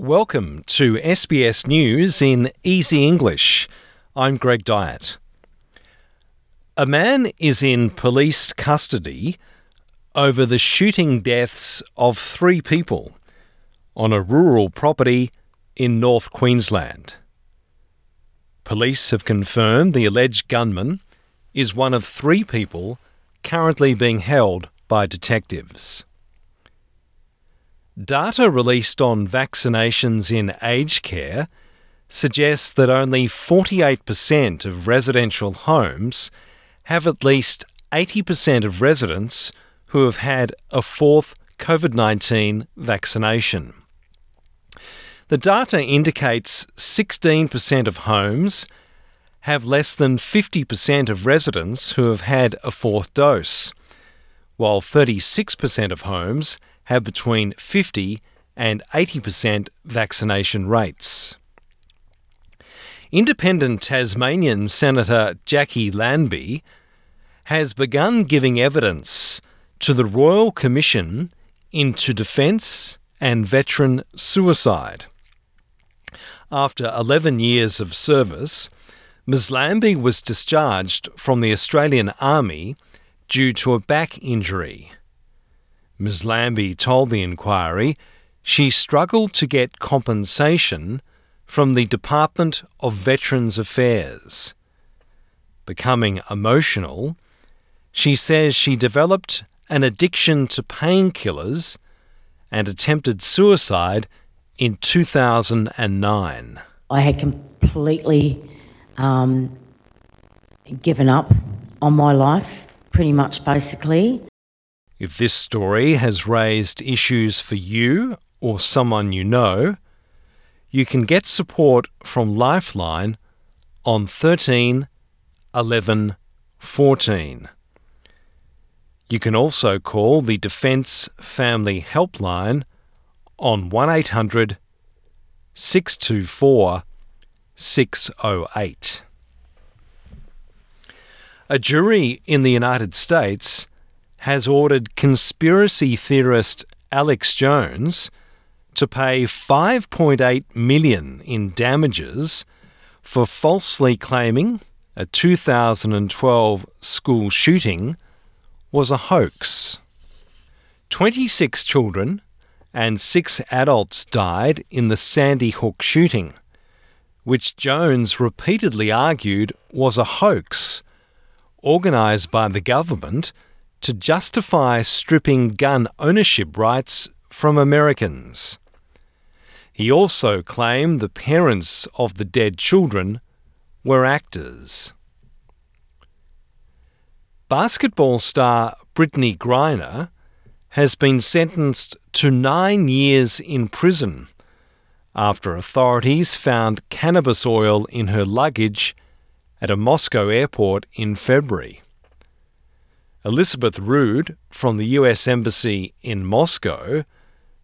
Welcome to SBS News in Easy English. I'm Greg Dyett. A man is in police custody over the shooting deaths of three people on a rural property in North Queensland. Police have confirmed the alleged gunman is one of three people currently being held by detectives. Data released on vaccinations in aged care suggests that only 48% of residential homes have at least 80% of residents who have had a fourth COVID 19 vaccination. The data indicates 16% of homes have less than 50% of residents who have had a fourth dose, while 36% of homes have between 50 and 80% vaccination rates. Independent Tasmanian Senator Jacqui Lambie has begun giving evidence to the Royal Commission into Defence and Veteran Suicide. After 11 years of service, Ms. Lambie was discharged from the Australian Army due to a back injury. Ms. Lambie told the inquiry she struggled to get compensation from the Department of Veterans Affairs. Becoming emotional, she says she developed an addiction to painkillers and attempted suicide in 2009. I had completely um, given up on my life, pretty much basically. If this story has raised issues for you or someone you know, you can get support from Lifeline on 13 11 14. You can also call the Defence Family Helpline on 1800 624 608. A jury in the United States has ordered conspiracy theorist Alex Jones to pay 5.8 million in damages for falsely claiming a 2012 school shooting was a hoax. 26 children and 6 adults died in the Sandy Hook shooting, which Jones repeatedly argued was a hoax organised by the government to justify stripping gun ownership rights from Americans. He also claimed the parents of the dead children were actors. Basketball star Brittney Griner has been sentenced to nine years in prison after authorities found cannabis oil in her luggage at a Moscow airport in February. Elizabeth Rood from the US Embassy in Moscow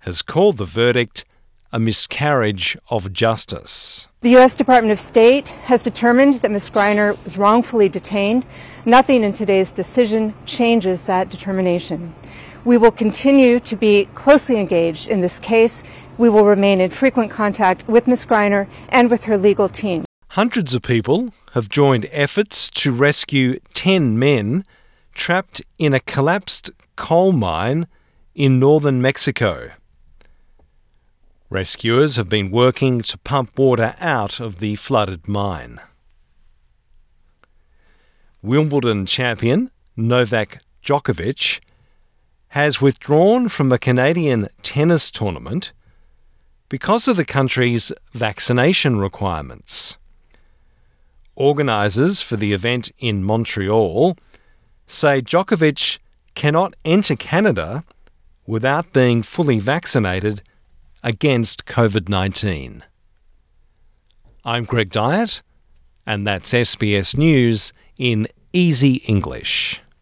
has called the verdict a miscarriage of justice. The U.S. Department of State has determined that Ms. Griner was wrongfully detained. Nothing in today's decision changes that determination. We will continue to be closely engaged in this case. We will remain in frequent contact with Ms. Griner and with her legal team. Hundreds of people have joined efforts to rescue 10 men trapped in a collapsed coal mine in northern Mexico. Rescuers have been working to pump water out of the flooded mine. Wimbledon champion Novak Djokovic has withdrawn from a Canadian tennis tournament because of the country's vaccination requirements. Organisers for the event in Montreal say Djokovic cannot enter Canada without being fully vaccinated against COVID 19. I'm Greg Dyett, and that's SBS News in Easy English.